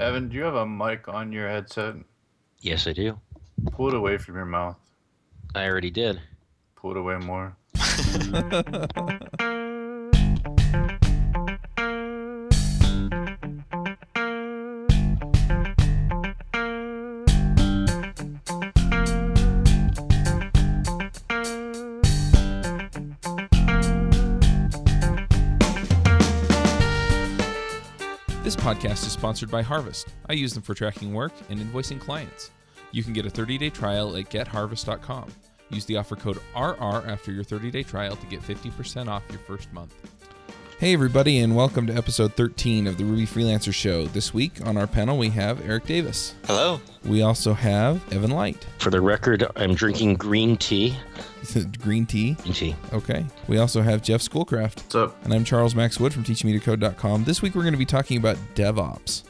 Evan, do you have a mic on your headset? Yes, I do. Pull it away from your mouth. I already did. Pull it away more. podcast is sponsored by Harvest. I use them for tracking work and invoicing clients. You can get a 30-day trial at getharvest.com. Use the offer code RR after your 30-day trial to get 50% off your first month. Hey everybody and welcome to episode 13 of the Ruby Freelancer Show. This week on our panel we have Eric Davis. Hello. We also have Evan Light. For the record, I'm drinking green tea. Green tea. Green tea. Okay. We also have Jeff Schoolcraft. What's up? And I'm Charles Max Wood from teachmetocode.com. This week we're going to be talking about DevOps.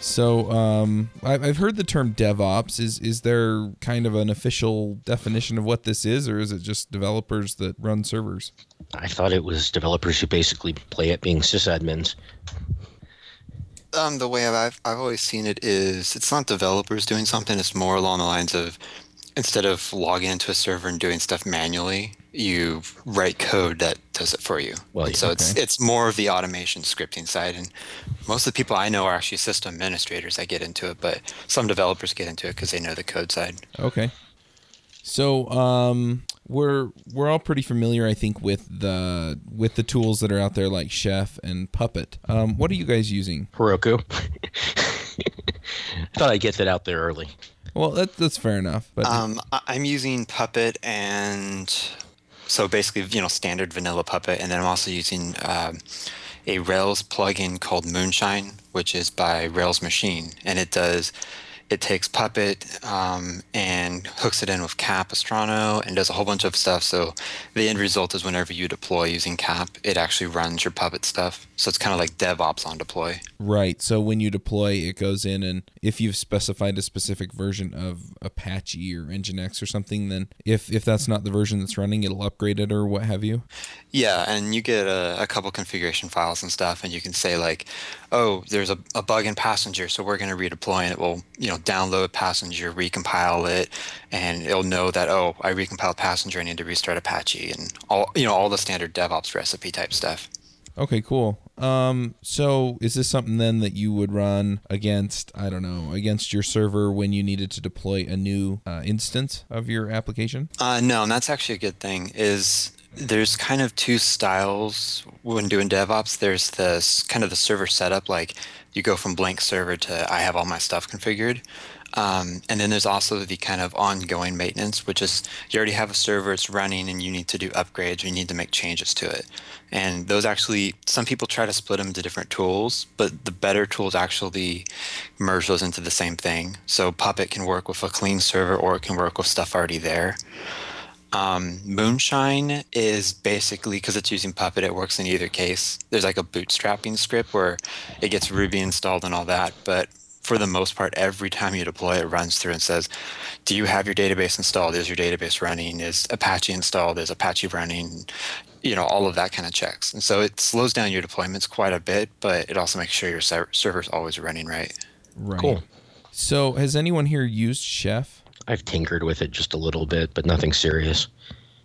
So um, I've I've heard the term DevOps. Is is there kind of an official definition of what this is, or is it just developers that run servers? I thought it was developers who basically play at being sysadmins. Um, the way I've I've always seen it is it's not developers doing something. It's more along the lines of instead of logging into a server and doing stuff manually, you write code that does it for you. Well, And so it's okay. it's more of the automation scripting side. And most of the people I know are actually system administrators that get into it, but some developers get into it because they know the code side. Okay. So um, we're we're all pretty familiar, I think, with the with the tools that are out there like Chef and Puppet. Um, what are you guys using? Heroku. I thought I'd get that out there early. Well, that, that's fair enough. But Um, I'm using Puppet and so basically, you know, standard vanilla Puppet, and then I'm also using um, a Rails plugin called Moonshine, which is by Rails Machine, and it does. It takes Puppet um, and hooks it in with Capistrano, and does a whole bunch of stuff. So the end result is whenever you deploy using Cap, it actually runs your Puppet stuff. So it's kind of like DevOps on deploy. Right. So when you deploy, it goes in, and if you've specified a specific version of Apache or Nginx or something, then if if that's not the version that's running, it'll upgrade it or what have you. Yeah, and you get a, a couple configuration files and stuff, and you can say like, "Oh, there's a, a bug in Passenger, so we're going to redeploy, and it will, you know, download Passenger, recompile it, and it'll know that oh, I recompiled Passenger, I need to restart Apache, and all you know, all the standard DevOps recipe type stuff." Okay, cool. Um, so is this something then that you would run against, I don't know, against your server when you needed to deploy a new uh, instance of your application? Uh, no, and that's actually a good thing. Is there's kind of two styles when doing DevOps. There's this kind of the server setup, like you go from blank server to I have all my stuff configured. Um, and then there's also the kind of ongoing maintenance, which is you already have a server, it's running, and you need to do upgrades, you need to make changes to it. And those actually, some people try to split them into different tools, but the better tools actually merge those into the same thing. So Puppet can work with a clean server, or it can work with stuff already there. Um, Moonshine is basically because it's using Puppet, it works in either case. There's like a bootstrapping script where it gets Ruby installed and all that, but for the most part, every time you deploy, it runs through and says, "Do you have your database installed? Is your database running? Is Apache installed? Is Apache running?" You know, all of that kind of checks, and so it slows down your deployments quite a bit, but it also makes sure your ser- server's always running right. Right. Cool. So has anyone here used Chef? I've tinkered with it just a little bit, but nothing serious.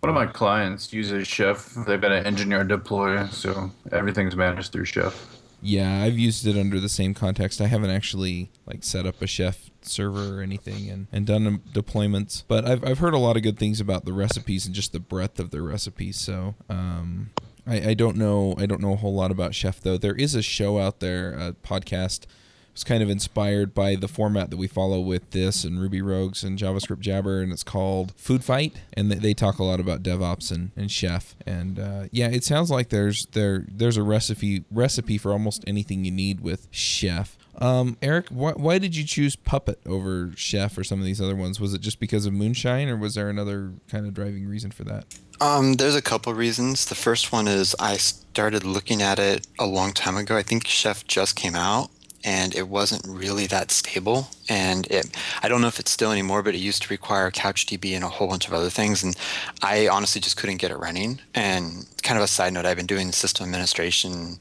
One of my clients uses Chef. They've got an Engine Yard deploy, so everything's managed through Chef. Yeah, I've used it under the same context. I haven't actually like set up a chef server or anything and, and done um, deployments, but I've, I've heard a lot of good things about the recipes and just the breadth of their recipes. So um, I, I don't know I don't know a whole lot about chef though. There is a show out there, a podcast. It's kind of inspired by the format that we follow with this and Ruby Rogues and JavaScript Jabber, and it's called Food Fight, and they, they talk a lot about DevOps and, and Chef. And uh, yeah, it sounds like there's there there's a recipe recipe for almost anything you need with Chef. Um, Eric, why, why did you choose Puppet over Chef or some of these other ones? Was it just because of Moonshine, or was there another kind of driving reason for that? Um, there's a couple reasons. The first one is I started looking at it a long time ago. I think Chef just came out, and it wasn't really that stable. And it, I don't know if it's still anymore, but it used to require CouchDB and a whole bunch of other things. And I honestly just couldn't get it running. And kind of a side note, I've been doing system administration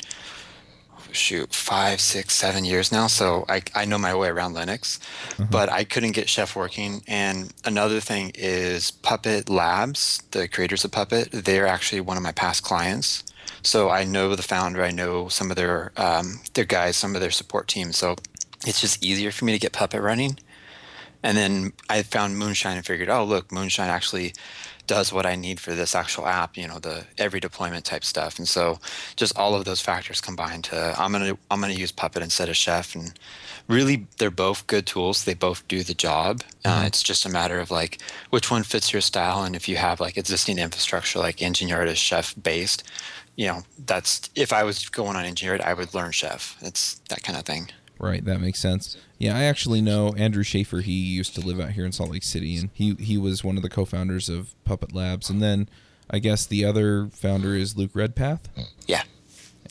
shoot five, six, seven years now, so I I know my way around Linux, mm-hmm. but I couldn't get Chef working. And another thing is Puppet Labs, the creators of Puppet. They're actually one of my past clients, so I know the founder. I know some of their um, their guys, some of their support team. So it's just easier for me to get Puppet running. And then I found Moonshine and figured, oh look, Moonshine actually does what I need for this actual app, you know, the every deployment type stuff. And so just all of those factors combined to I'm gonna I'm gonna use Puppet instead of Chef and really they're both good tools. They both do the job. Uh, it's just a matter of like which one fits your style and if you have like existing infrastructure like Engine Yard is Chef based, you know, that's if I was going on Engine Yard, I would learn Chef. It's that kind of thing. Right, that makes sense. Yeah, I actually know Andrew Shafer. He used to live out here in Salt Lake City, and he he was one of the co-founders of Puppet Labs. And then I guess the other founder is Luke Redpath. Yeah.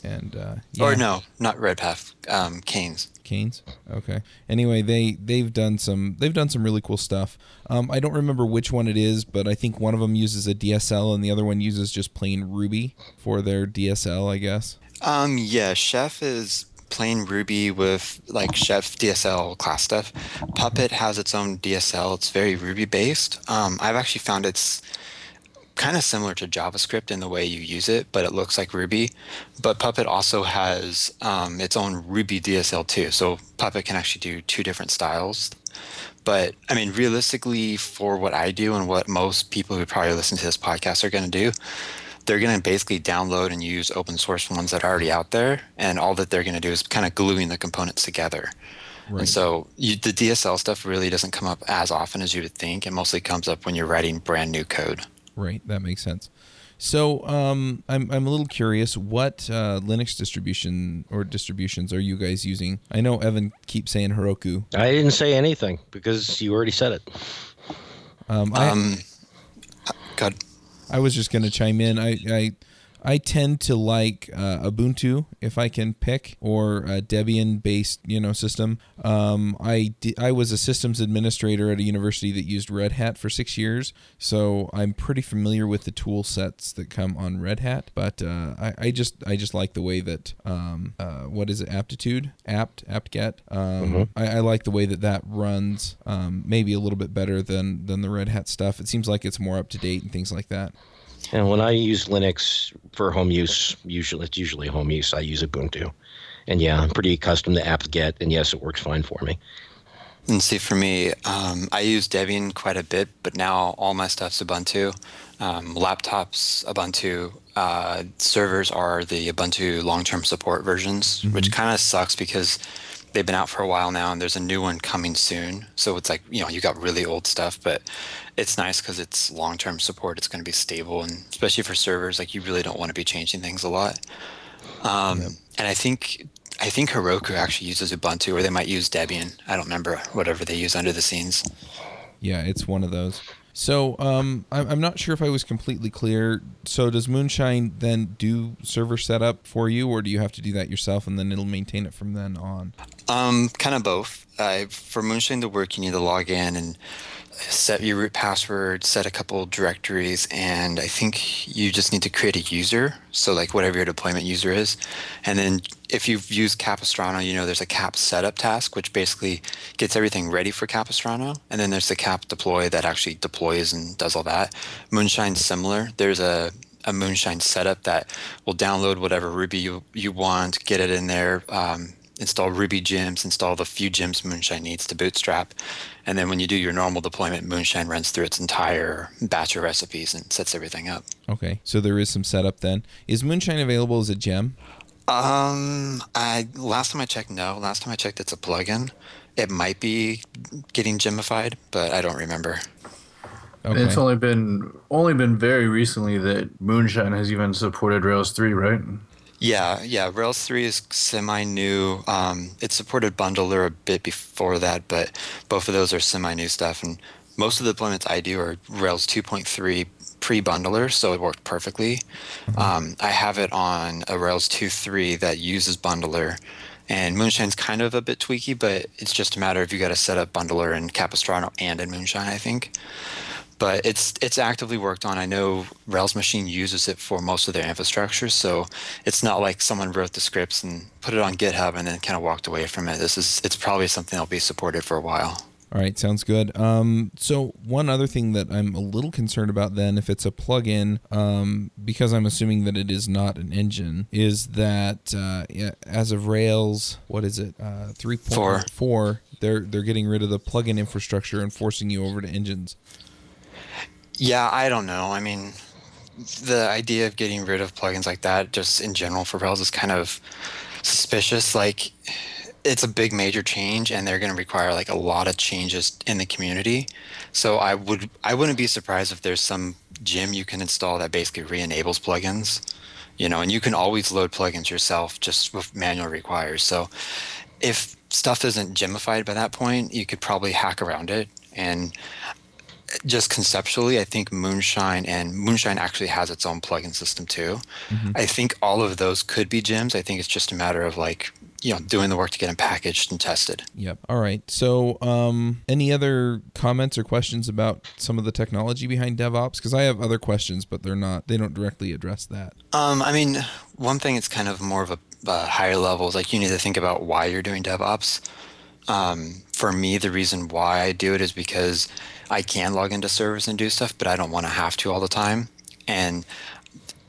And uh, Or no, not Redpath, um, Kanies. Kanies. Okay. Anyway, they they've done some they've done some really cool stuff. Um, I don't remember which one it is, but I think one of them uses a DSL and the other one uses just plain Ruby for their DSL. I guess. Um, yeah, Chef is plain Ruby with like Chef DSL class stuff. Puppet has its own DSL. It's very Ruby based. Um, I've actually found it's kind of similar to JavaScript in the way you use it, but it looks like Ruby. But Puppet also has um, its own Ruby DSL too. So Puppet can actually do two different styles. But I mean, realistically, for what I do and what most people who probably listen to this podcast are going to do, they're going to basically download and use open source ones that are already out there. And all that they're going to do is kind of gluing the components together. Right. And so you, the DSL stuff really doesn't come up as often as you would think. It mostly comes up when you're writing brand new code. Right, that makes sense. So um, I'm I'm a little curious. What uh, Linux distribution or distributions are you guys using? I know Evan keeps saying Heroku. I didn't say anything because you already said it. Um, I, Um, God, I was just going to chime in. I, I I tend to like uh, Ubuntu if I can pick, or a Debian-based you know system. Um, I di- I was a systems administrator at a university that used Red Hat for six years, so I'm pretty familiar with the tool sets that come on Red Hat. But uh, I, I just I just like the way that um, uh, what is it Aptitude apt apt-get. Um, I, I like the way that that runs. Um, maybe a little bit better than than the Red Hat stuff. It seems like it's more up to date and things like that. And when I use Linux for home use, usually it's usually home use. I use Ubuntu, and yeah, I'm pretty accustomed to apt-get, and yes, it works fine for me. And see, for me, um, I use Debian quite a bit, but now all my stuff's Ubuntu. Um, laptops, Ubuntu. Uh, servers are the Ubuntu long-term support versions, which kind of sucks because they've been out for a while now, and there's a new one coming soon. So it's like you know you got really old stuff, but it's nice because it's long-term support. It's going to be stable, and especially for servers, like you really don't want to be changing things a lot. Um, And I think I think Heroku actually uses Ubuntu, or they might use Debian. I don't remember whatever they use under the scenes. Yeah, it's one of those. So um, I'm, I'm not sure if I was completely clear. So does Moonshine then do server setup for you, or do you have to do that yourself and then it'll maintain it from then on? Um, kind of both. Uh, for Moonshine to work, you need to log in and set your root password, set a couple directories, and I think you just need to create a user. So like whatever your deployment user is, and then if you've used Capistrano, you know there's a cap setup task, which basically gets everything ready for Capistrano, and then there's the cap deploy that actually deploys and does all that. Moonshine's similar. There's a a Moonshine setup that will download whatever Ruby you, you want, get it in there, um, install Ruby gems, install the few gems Moonshine needs to bootstrap. And then when you do your normal deployment, Moonshine runs through its entire batch of recipes and sets everything up. Okay, so there is some setup then. Is Moonshine available as a gem? Um, I last time I checked, no. Last time I checked, it's a plugin. It might be getting gemified, but I don't remember. Okay. It's only been only been very recently that Moonshine has even supported Rails 3, right? Yeah, yeah. Rails 3 is semi new. Um, it supported Bundler a bit before that, but both of those are semi new stuff. And most of the deployments I do are Rails 2.3 pre bundler, so it worked perfectly. Um, I have it on a Rails 2.3 that uses Bundler. And Moonshine's kind of a bit tweaky, but it's just a matter of you got to set up Bundler in Capistrano and in Moonshine, I think. But it's it's actively worked on. I know Rails Machine uses it for most of their infrastructure, so it's not like someone wrote the scripts and put it on GitHub and then kind of walked away from it. This is it's probably something that'll be supported for a while. All right, sounds good. Um, so one other thing that I'm a little concerned about then, if it's a plugin, um, because I'm assuming that it is not an engine, is that uh, as of Rails, what is it, uh, three point four, they're they're getting rid of the plugin infrastructure and forcing you over to engines. Yeah, I don't know. I mean, the idea of getting rid of plugins like that, just in general for Rails, is kind of suspicious. Like it's a big major change and they're going to require like a lot of changes in the community so i would i wouldn't be surprised if there's some gem you can install that basically re-enables plugins you know and you can always load plugins yourself just with manual requires so if stuff isn't gemified by that point you could probably hack around it and just conceptually, I think Moonshine and Moonshine actually has its own plugin system too. Mm-hmm. I think all of those could be gems. I think it's just a matter of like you know doing the work to get them packaged and tested. Yep. All right. So, um, any other comments or questions about some of the technology behind DevOps? Because I have other questions, but they're not. They don't directly address that. Um, I mean, one thing it's kind of more of a, a higher level is like you need to think about why you're doing DevOps. Um, for me, the reason why I do it is because I can log into servers and do stuff, but I don't want to have to all the time. And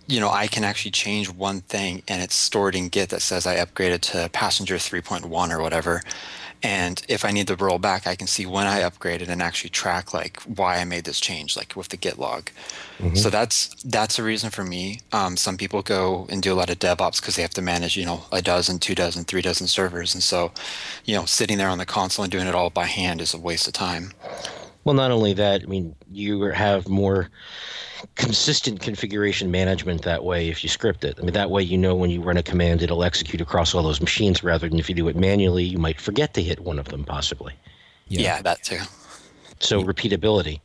you know, I can actually change one thing and it's stored in Git that says I upgraded to passenger 3.1 or whatever. And if I need to roll back, I can see when I upgraded and actually track like why I made this change, like with the Git log. Mm-hmm. So that's that's a reason for me. Um, some people go and do a lot of DevOps because they have to manage, you know, a dozen, two dozen, three dozen servers, and so, you know, sitting there on the console and doing it all by hand is a waste of time. Well, not only that, I mean, you have more consistent configuration management that way if you script it. I mean, that way you know when you run a command, it'll execute across all those machines rather than if you do it manually, you might forget to hit one of them possibly. Yeah, yeah that too. So repeatability.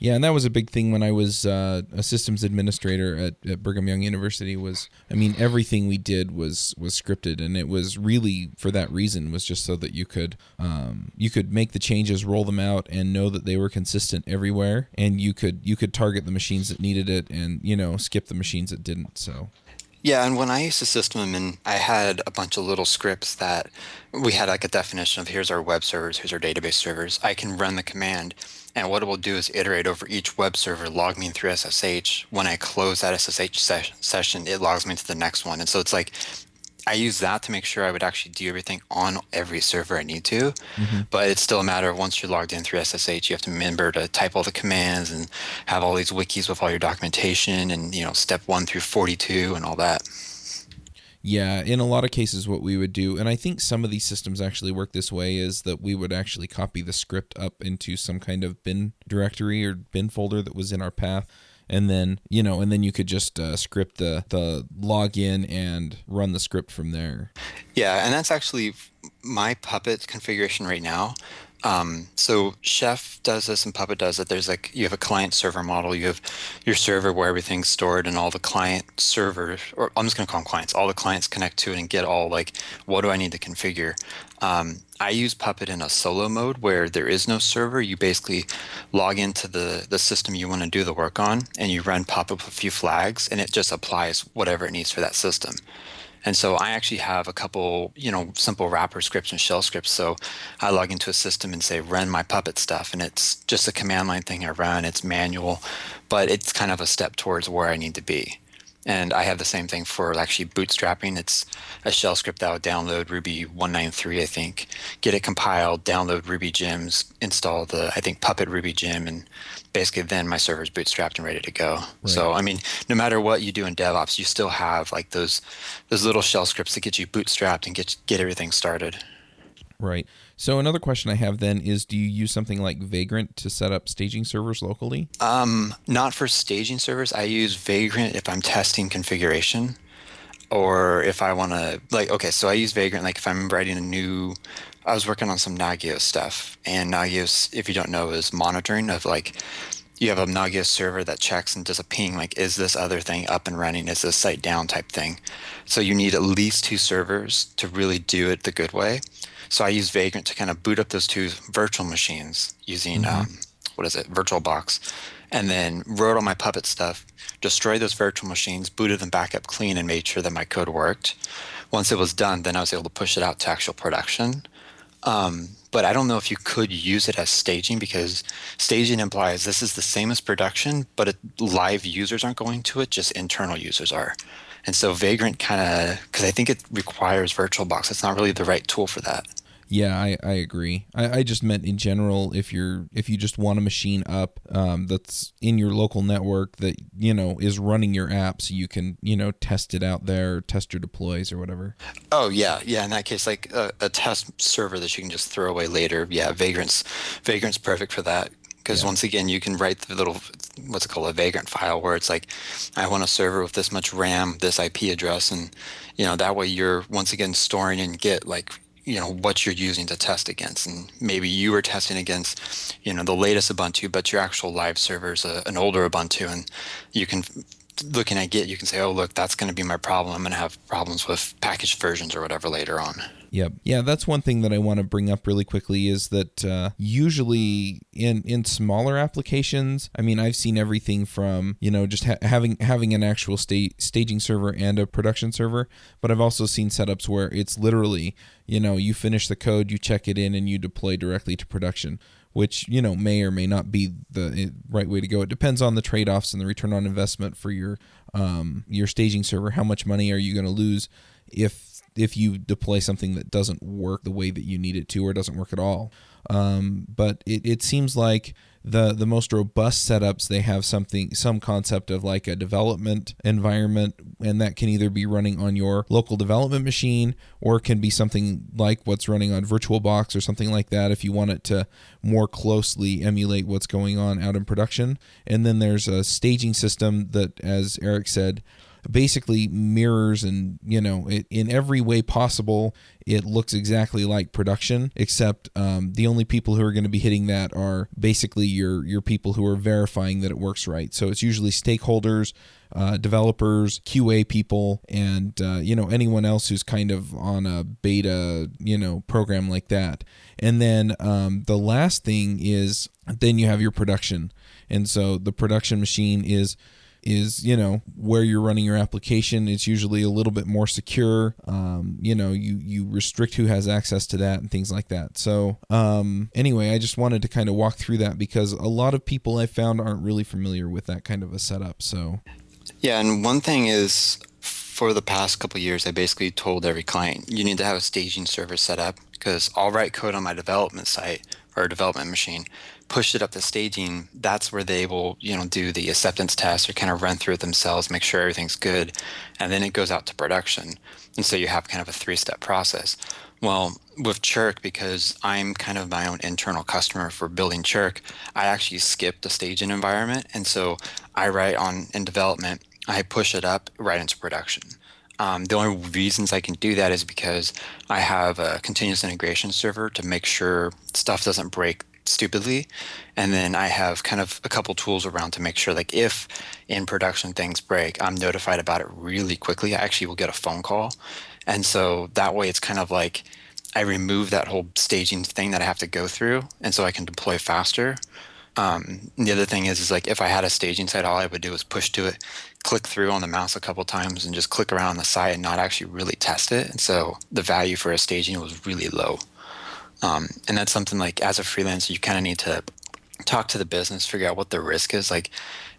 Yeah, and that was a big thing when I was uh, a systems administrator at, at Brigham Young University. Was I mean everything we did was was scripted, and it was really for that reason was just so that you could um, you could make the changes, roll them out, and know that they were consistent everywhere, and you could you could target the machines that needed it, and you know skip the machines that didn't. So yeah, and when I used to system them in, I had a bunch of little scripts that we had like a definition of here's our web servers, here's our database servers. I can run the command and what it will do is iterate over each web server, log me in through SSH. When I close that SSH ses- session, it logs me to the next one. And so it's like I use that to make sure I would actually do everything on every server I need to. Mm-hmm. But it's still a matter of once you're logged in through SSH, you have to remember to type all the commands and have all these wikis with all your documentation and you know step one through 42 and all that. Yeah, in a lot of cases, what we would do, and I think some of these systems actually work this way, is that we would actually copy the script up into some kind of bin directory or bin folder that was in our path. And then you know, and then you could just uh, script the the login and run the script from there. Yeah, and that's actually my Puppet configuration right now. Um, so Chef does this and Puppet does it. There's like you have a client server model. You have your server where everything's stored and all the client servers, or I'm just going to call them clients. All the clients connect to it and get all like, what do I need to configure? Um, I use Puppet in a solo mode where there is no server. You basically log into the, the system you want to do the work on and you run Puppet with a few flags and it just applies whatever it needs for that system. And so I actually have a couple, you know, simple wrapper scripts and shell scripts. So I log into a system and say run my Puppet stuff, and it's just a command line thing I run. It's manual, but it's kind of a step towards where I need to be. And I have the same thing for actually bootstrapping. It's a shell script that would download Ruby 193, I think, get it compiled, download Ruby gems, install the, I think, Puppet Ruby gem, and basically then my server's bootstrapped and ready to go. Right. So I mean, no matter what you do in DevOps, you still have like those those little shell scripts that get you bootstrapped and get get everything started. Right. So another question I have then is do you use something like Vagrant to set up staging servers locally? Um, not for staging servers. I use Vagrant if I'm testing configuration or if I want to like okay, so I use Vagrant like if I'm writing a new I was working on some Nagios stuff, and Nagios, if you don't know, is monitoring of like you have a Nagios server that checks and does a ping like is this other thing up and running? Is this site down type thing? So you need at least two servers to really do it the good way. So I use Vagrant to kind of boot up those two virtual machines using mm-hmm. um, what is it, VirtualBox, and then wrote all my Puppet stuff, destroyed those virtual machines, booted them back up clean, and made sure that my code worked. Once it was done, then I was able to push it out to actual production. Um, but I don't know if you could use it as staging because staging implies this is the same as production, but it, live users aren't going to it, just internal users are. And so Vagrant kind of, because I think it requires VirtualBox, it's not really the right tool for that. Yeah, I, I agree. I, I just meant in general if you're if you just want a machine up um, that's in your local network that you know is running your app, so you can you know test it out there, test your deploys or whatever. Oh yeah, yeah. In that case, like a, a test server that you can just throw away later. Yeah, Vagrant's Vagrant's perfect for that because yeah. once again you can write the little what's it called a vagrant file where it's like i want a server with this much ram this ip address and you know that way you're once again storing in Git like you know what you're using to test against. And maybe you were testing against you know the latest ubuntu but your actual live server is a, an older ubuntu and you can looking at git you can say oh look that's going to be my problem. I'm going to have problems with packaged versions or whatever later on. Yep. Yeah, that's one thing that I want to bring up really quickly is that uh, usually in in smaller applications, I mean, I've seen everything from you know just ha- having having an actual sta- staging server and a production server, but I've also seen setups where it's literally you know you finish the code, you check it in, and you deploy directly to production which you know may or may not be the eh, right way to go. It depends on the trade-offs and the return on investment for your um, your staging server. How much money are you going to lose if if you deploy something that doesn't work the way that you need it to or doesn't work at all. Um, but it, it seems like the the most robust setups they have something some concept of like a development environment and that can either be running on your local development machine or can be something like what's running on virtualbox or something like that if you want it to more closely emulate what's going on out in production. And then there's a staging system that as eric said basically mirrors and you know it, in every way possible it looks exactly like production except um, the only people who are going to be hitting that are basically your your people who are verifying that it works right so it's usually stakeholders uh, developers, QA people, and uh, you know anyone else who's kind of on a beta you know program like that. And then um, the last thing is then you have your production, and so the production machine is is you know where you're running your application. It's usually a little bit more secure. Um, you know you you restrict who has access to that and things like that. So um, anyway i just wanted to kind of walk through that because a lot of people i found aren't really familiar with that kind of a setup. So yeah and one thing is for the past couple years i basically told every client you need to have a staging server set up because i'll write code on my development site or development machine push it up to staging, that's where they will, you know, do the acceptance test or kind of run through it themselves, make sure everything's good, and then it goes out to production. And so you have kind of a three-step process. Well, with Chirk, because I'm kind of my own internal customer for building Chirk, I actually skip the staging environment, and so I write on in development, I push it up right into production. Um, the only reasons I can do that is because I have a continuous integration server to make sure stuff doesn't break stupidly and then i have kind of a couple tools around to make sure like if in production things break i'm notified about it really quickly i actually will get a phone call and so that way it's kind of like i remove that whole staging thing that i have to go through and so i can deploy faster um, the other thing is, is like if I had a staging site, all I would do is push to it, click through on the mouse a couple times, and just click around on the site and not actually really test it. And so the value for a staging was really low. Um, and that's something like as a freelancer, you kind of need to talk to the business, figure out what the risk is. Like,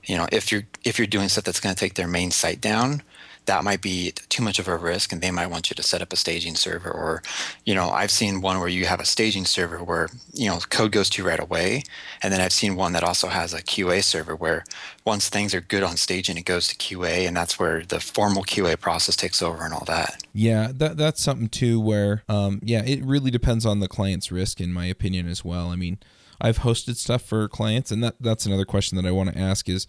you know, if you're if you're doing stuff that's going to take their main site down, that might be too much of a risk and they might want you to set up a staging server or you know i've seen one where you have a staging server where you know code goes to right away. And then i've seen one that also has a qa server where once things are good on staging it goes to qa and that's where the formal qa process takes over and all that. Yeah that that's something too where um, yeah it really depends on the client's risk in my opinion as well. I mean i've hosted stuff for clients and that that's another question that i want to ask is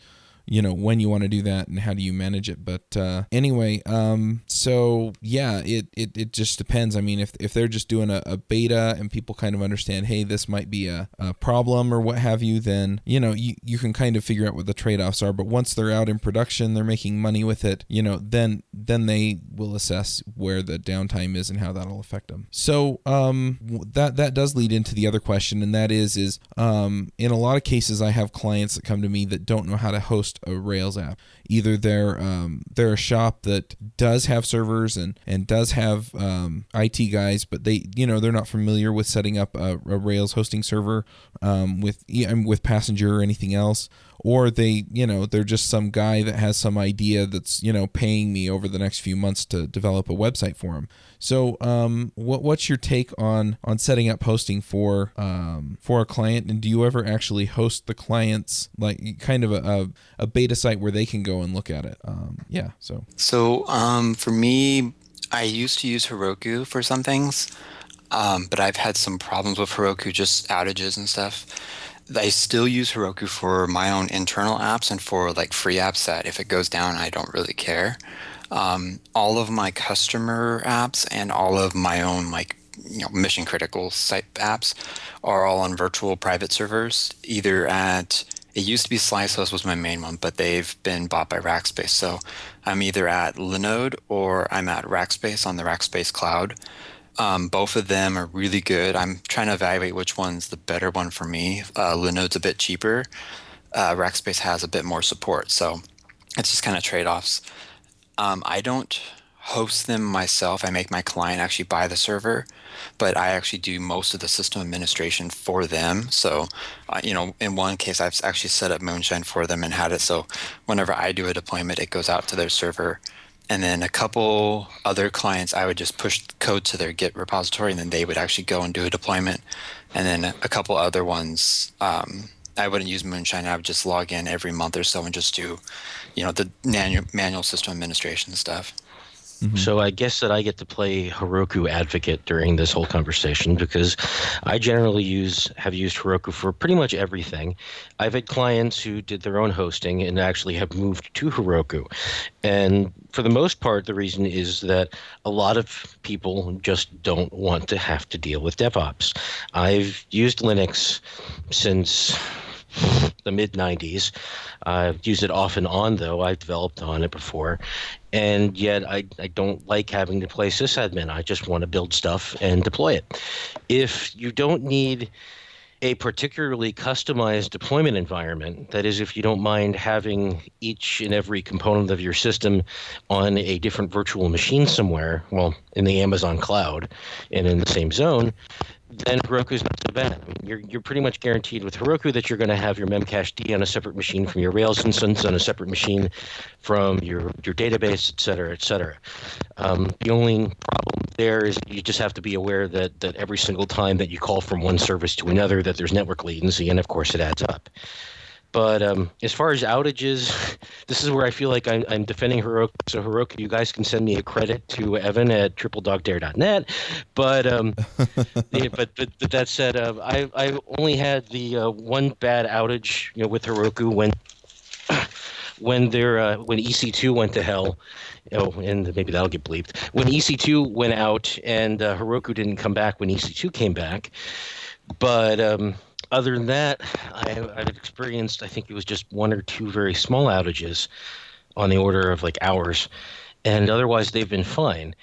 you know when you want to do that and how do you manage it. But uh, anyway um, so yeah it, it it just depends. I mean if, if they're just doing a, a beta and people kind of understand hey this might be a, a problem or what have you then you know you, you can kind of figure out what the trade-offs are. But once they're out in production they're making money with it you know then then they will assess where the downtime is and how that'll affect them so um, that that does lead into the other question and that is is um, in a lot of cases i have clients that come to me that don't know how to host a Rails app. Either they're um, they're a shop that does have servers and and does have um, IT guys, but they you know they're not familiar with setting up a, a Rails hosting server um, with with Passenger or anything else or they you know they're just some guy that has some idea that's you know paying me over the next few months to develop a website for him. So um, what what's your take on on setting up hosting for um, for a client? And do you ever actually host the clients like kind of a, a, a beta site where they can go and look at it? Um, yeah so. So um, for me i used to use heroku for some things um, but i've had some problems with heroku just outages and stuff I still use Heroku for my own internal apps and for like free apps that if it goes down, I don't really care. Um, all of my customer apps and all of my own like you know mission critical site apps are all on virtual private servers, either at it used to be SliceHost was my main one, but they've been bought by Rackspace. So I'm either at Linode or I'm at Rackspace on the Rackspace cloud. Um, both of them are really good. I'm trying to evaluate which one's the better one for me. Uh, Linode's a bit cheaper. Uh, Rackspace has a bit more support, so it's just kind of trade offs. Um, I don't host them myself. I make my client actually buy the server, but I actually do most of the system administration for them. So, uh, you know, in one case, I've actually set up Moonshine for them and had it so whenever I do a deployment, it goes out to their server and then a couple other clients i would just push code to their git repository and then they would actually go and do a deployment. And then a couple other ones um, i wouldn't use moonshine. I would just log in every month or so and just do you know the manual, manual system administration stuff Mm-hmm. So I guess that I get to play Heroku advocate during this whole conversation because I generally use have used Heroku for pretty much everything. I've had clients who did their own hosting and actually have moved to Heroku. And for the most part, the reason is that a lot of people just don't want to have to deal with DevOps. I've used Linux since the mid 90s. I've used it off and on, though. I've developed on it before. And yet, I, I don't like having to play sysadmin. I just want to build stuff and deploy it. If you don't need a particularly customized deployment environment. That is, if you don't mind having each and every component of your system on a different virtual machine somewhere, well, in the Amazon cloud and in the same zone, then Heroku's not so bad. I mean, you're you're pretty much guaranteed with Heroku that you're going to have your Memcached D on a separate machine from your Rails instance on a separate machine from your your database, et cetera, et cetera. Um, the only problem there is you just have to be aware that that every single time that you call from one service to another, that there's network latency, and of course it adds up. But um, as far as outages, this is where I feel like I'm, I'm, defending Heroku. So Heroku, you guys can send me a credit to Evan at tripledogdare.net. But um, yeah, but, but, but that said, uh, I I only had the uh, one bad outage, you know, with Heroku when when their uh, when EC2 went to hell. Oh, and maybe that'll get bleeped. When EC2 went out and uh, Heroku didn't come back when EC2 came back, but um, other than that, I, have experienced, I think it was just one or two very small outages on the order of like hours. And otherwise, they've been fine.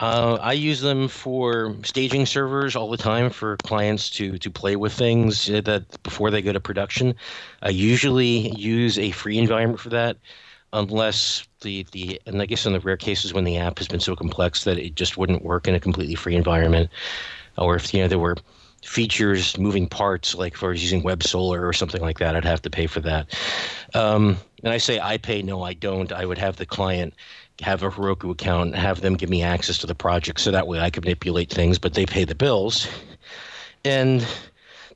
Uh, I use them for staging servers all the time for clients to to play with things that before they go to production. I usually use a free environment for that, unless the the and I guess in the rare cases when the app has been so complex that it just wouldn't work in a completely free environment, or if you know there were features, moving parts, like was using Websolr or something like that, I'd have to pay for that. Um, and I say I pay, no, I don't. I would have the client have a Heroku account, have them give me access to the project, so that way I could manipulate things, but they pay the bills, and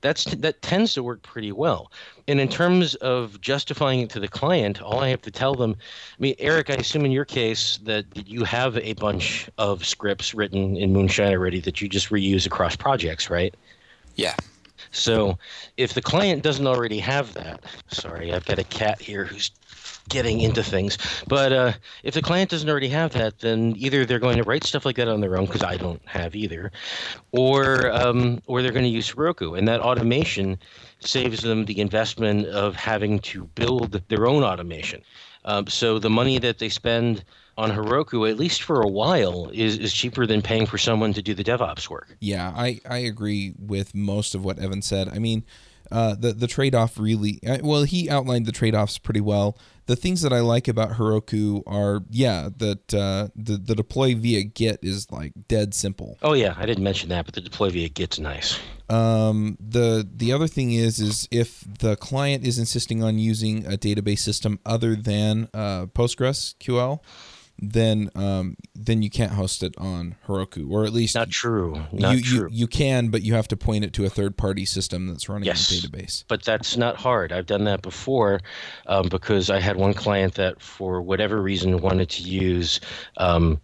that's that tends to work pretty well. And in terms of justifying it to the client, all I have to tell them, I mean, Eric, I assume in your case that you have a bunch of scripts written in Moonshine already that you just reuse across projects, right? Yeah. So if the client doesn't already have that, sorry, I've got a cat here who's getting into things. But uh, if the client doesn't already have that, then either they're going to write stuff like that on their own because I don't have either, or um, or they're going to use Heroku, and that automation saves them the investment of having to build their own automation. Um, so the money that they spend on Heroku, at least for a while, is, is cheaper than paying for someone to do the DevOps work. Yeah, I, I agree with most of what Evan said. I mean, uh, the the trade off really uh, well. He outlined the trade offs pretty well. The things that I like about Heroku are yeah that uh, the the deploy via Git is like dead simple. Oh yeah, I didn't mention that, but the deploy via Git's nice. Um, the the other thing is is if the client is insisting on using a database system other than uh, PostgreSQL, then um, then you can't host it on Heroku, or at least not true. Not you, true. You, you can, but you have to point it to a third party system that's running yes, the database. But that's not hard. I've done that before um, because I had one client that, for whatever reason, wanted to use um,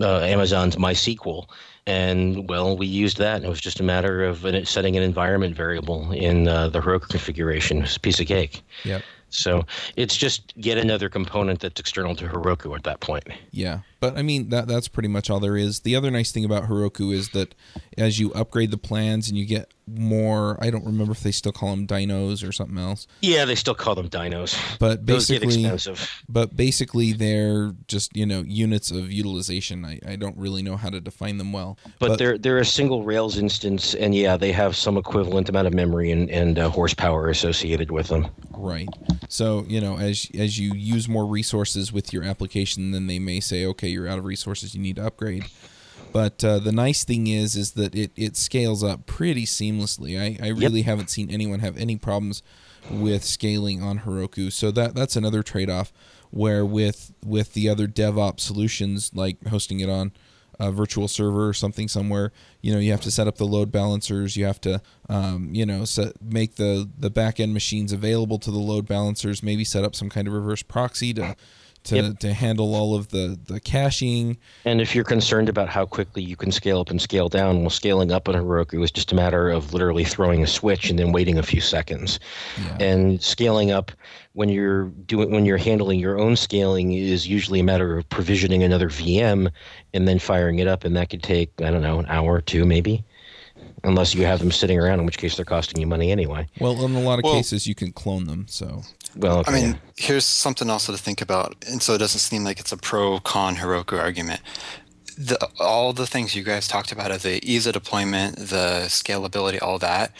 uh, Amazon's MySQL. And well, we used that, and it was just a matter of setting an environment variable in uh, the Heroku configuration. It's a piece of cake. Yep. So it's just yet another component that's external to Heroku at that point. Yeah, but I mean that that's pretty much all there is. The other nice thing about Heroku is that as you upgrade the plans and you get more, I don't remember if they still call them dynos or something else. Yeah, they still call them dynos. But basically, but basically they're just you know units of utilization. I, I don't really know how to define them well. But, but they're they're a single Rails instance, and yeah, they have some equivalent amount of memory and and uh, horsepower associated with them. Right. So you know as as you use more resources with your application, then they may say, okay, you're out of resources, you need to upgrade. But uh, the nice thing is, is that it, it scales up pretty seamlessly. I, I really yep. haven't seen anyone have any problems with scaling on Heroku. So that that's another trade off. Where with with the other DevOps solutions like hosting it on a virtual server or something somewhere, you know, you have to set up the load balancers. You have to, um, you know, set, make the the back end machines available to the load balancers. Maybe set up some kind of reverse proxy to to, yep. to handle all of the, the caching. And if you're concerned about how quickly you can scale up and scale down, well, scaling up on Heroku is just a matter of literally throwing a switch and then waiting a few seconds. Yeah. And scaling up when you're doing when you're handling your own scaling is usually a matter of provisioning another VM and then firing it up, and that could take I don't know an hour or two maybe unless you have them sitting around, in which case they're costing you money anyway. Well, in a lot of well, cases, you can clone them. So, well, okay. I mean, here's something also to think about, and so it doesn't seem like it's a pro con Heroku argument. The, all the things you guys talked about of the ease of deployment, the scalability, all that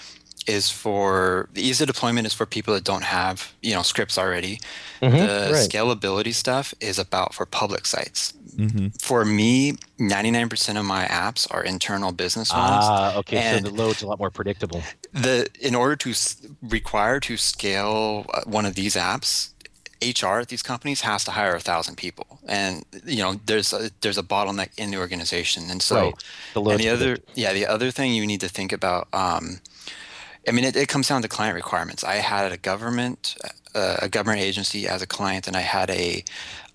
is for the ease of deployment is for people that don't have you know scripts already. Mm-hmm, the right. scalability stuff is about for public sites. Mm-hmm. For me, 99% of my apps are internal business ones. Ah, okay. And so the load's a lot more predictable. The in order to s- require to scale uh, one of these apps, HR at these companies has to hire a thousand people, and you know there's a, there's a bottleneck in the organization, and so right. the and the other yeah the other thing you need to think about. Um, I mean, it, it comes down to client requirements. I had a government uh, a government agency as a client, and I had a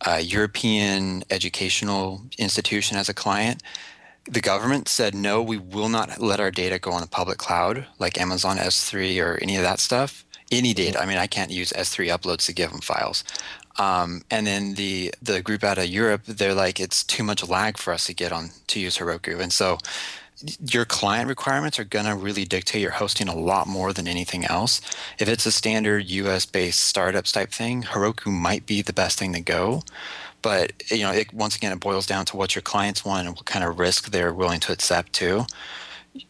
a European educational institution as a client, the government said, no, we will not let our data go on a public cloud like Amazon S3 or any of that stuff. Any data. I mean, I can't use S3 uploads to give them files. Um, and then the the group out of Europe, they're like, it's too much lag for us to get on to use Heroku. And so your client requirements are going to really dictate your hosting a lot more than anything else. If it's a standard US based startups type thing, Heroku might be the best thing to go. But you know, it, once again, it boils down to what your clients want and what kind of risk they're willing to accept too.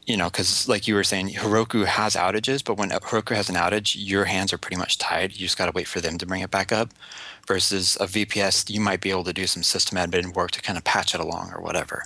You know, because like you were saying, Heroku has outages, but when Heroku has an outage, your hands are pretty much tied. You just got to wait for them to bring it back up. Versus a VPS, you might be able to do some system admin work to kind of patch it along or whatever.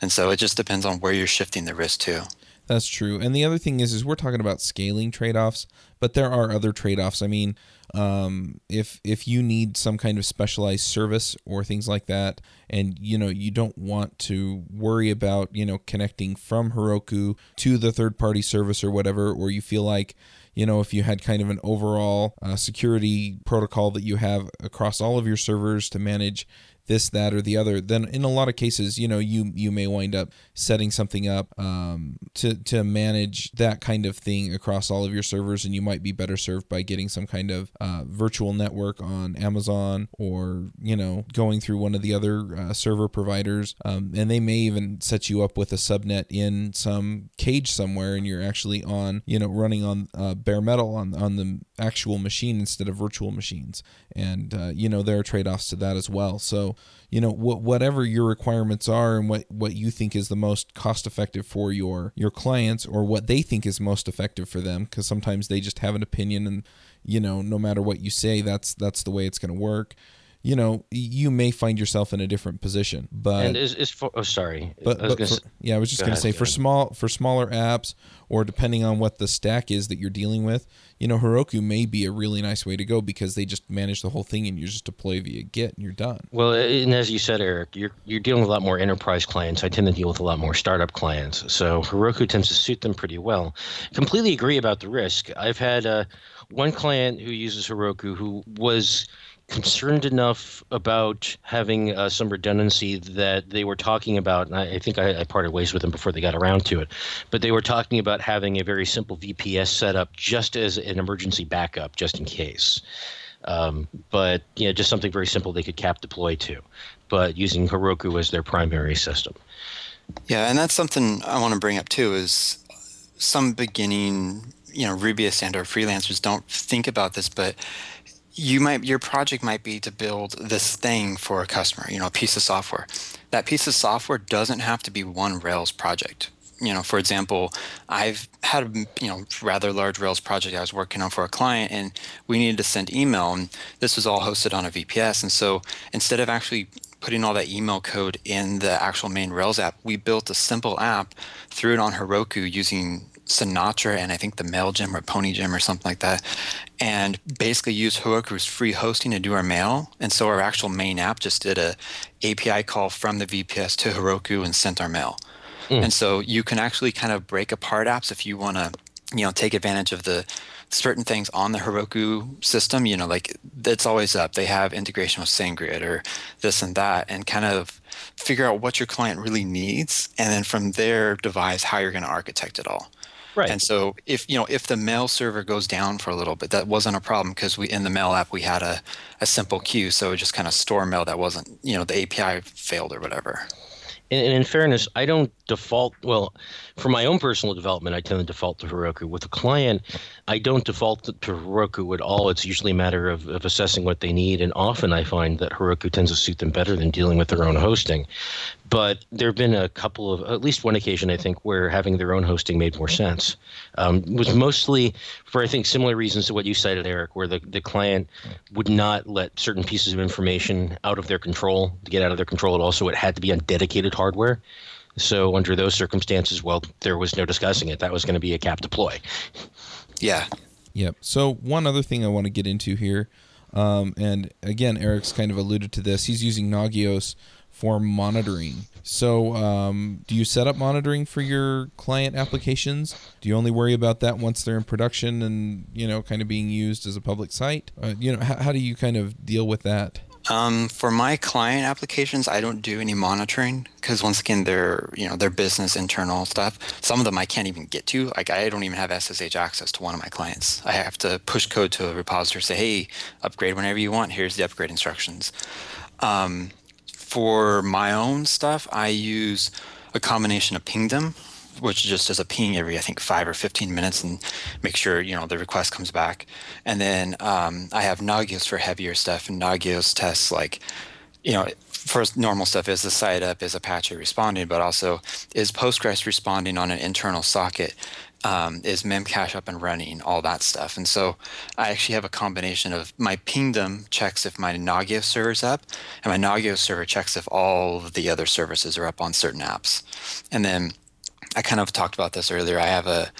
And so it just depends on where you're shifting the risk to. That's true. And the other thing is, is we're talking about scaling trade-offs, but there are other trade-offs. I mean, um, if if you need some kind of specialized service or things like that, and you know you don't want to worry about you know connecting from Heroku to the third-party service or whatever, or you feel like you know, if you had kind of an overall uh, security protocol that you have across all of your servers to manage this, that, or the other, then in a lot of cases, you know, you you may wind up setting something up um, to to manage that kind of thing across all of your servers, and you might be better served by getting some kind of uh, virtual network on Amazon or you know going through one of the other uh, server providers, um, and they may even set you up with a subnet in some cage somewhere, and you're actually on you know running on uh, bare metal on on the actual machine instead of virtual machines, and uh, you know there are trade offs to that as well. So you know wh- whatever your requirements are and what what you think is the most cost effective for your your clients or what they think is most effective for them because sometimes they just have an opinion and you know no matter what you say that's that's the way it's going to work you know you may find yourself in a different position but and is, is for, oh sorry but, I was but gonna for, s- yeah i was just Go going to ahead, say go for ahead. small for smaller apps or depending on what the stack is that you're dealing with you know heroku may be a really nice way to go because they just manage the whole thing and you just deploy via git and you're done Well, and as you said, Eric, you're you're dealing with a lot more enterprise clients. I tend to deal with a lot more startup clients, so Heroku tends to suit them pretty well. Completely agree about the risk. I've had uh, one client who uses Heroku who was concerned enough about having uh, some redundancy that they were talking about, and I, I think I, I parted ways with them before they got around to it, but they were talking about having a very simple VPS setup just as an emergency backup, just in case. Um, but you know, just something very simple they could cap deploy to, but using Heroku as their primary system. Yeah, and that's something I want to bring up too is some beginning, you know, Rubyists and or freelancers don't think about this, but you might your project might be to build this thing for a customer, you know, a piece of software. That piece of software doesn't have to be one Rails project. You know, for example, I've had a you know rather large Rails project I was working on for a client, and we needed to send email, and this was all hosted on a VPS. And so instead of actually putting all that email code in the actual main Rails app, we built a simple app, threw it on Heroku using Sinatra and I think the MailGem or PonyGem or something like that, and basically used Heroku's free hosting to do our mail. And so our actual main app just did a API call from the VPS to Heroku and sent our mail. Mm. And so you can actually kind of break apart apps if you want to, you know, take advantage of the certain things on the Heroku system. You know, like it's always up. They have integration with SendGrid or this and that, and kind of figure out what your client really needs, and then from there devise how you're going to architect it all. Right. And so if you know if the mail server goes down for a little bit, that wasn't a problem because we in the mail app we had a, a simple queue, so it just kind of store mail that wasn't you know the API failed or whatever. And, and in fairness, I don't default. Well, for my own personal development, I tend to default to Heroku. With a client, I don't default to to Heroku at all. It's usually a matter of, of assessing what they need, and often I find that Heroku tends to suit them better than dealing with their own hosting. But there have been a couple of, at least one occasion, I think, where having their own hosting made more sense. Um, was mostly for, I think, similar reasons to what you cited, Eric, where the, the client would not let certain pieces of information out of their control to get out of their control. It also it had to be on dedicated hardware. So under those circumstances, well, there was no discussing it. That was going to be a cap deploy. Yeah, Yep. So one other thing I want to get into here, um, and again, Eric's kind of alluded to this. He's using Nagios for monitoring. So, um, do you set up monitoring for your client applications? Do you only worry about that once they're in production and you know, kind of being used as a public site? Uh, you know, how, how do you kind of deal with that? Um, for my client applications, I don't do any monitoring because once again, they're you know they're business internal stuff. Some of them I can't even get to. Like I don't even have SSH access to one of my clients. I have to push code to a repository, say, hey, upgrade whenever you want. Here's the upgrade instructions. Um, for my own stuff, I use a combination of Pingdom, which just does a ping every I think five or fifteen minutes and make sure you know the request comes back. And then um, I have Nagios for heavier stuff, and Nagios tests like you know first normal stuff is the site up is Apache responding, but also is Postgres responding on an internal socket. Um, is Memcache up and running, all that stuff. And so I actually have a combination of my pingdom checks if my Nagios server's up, and my Nagios server checks if all of the other services are up on certain apps. And then I kind of talked about this earlier. I have a,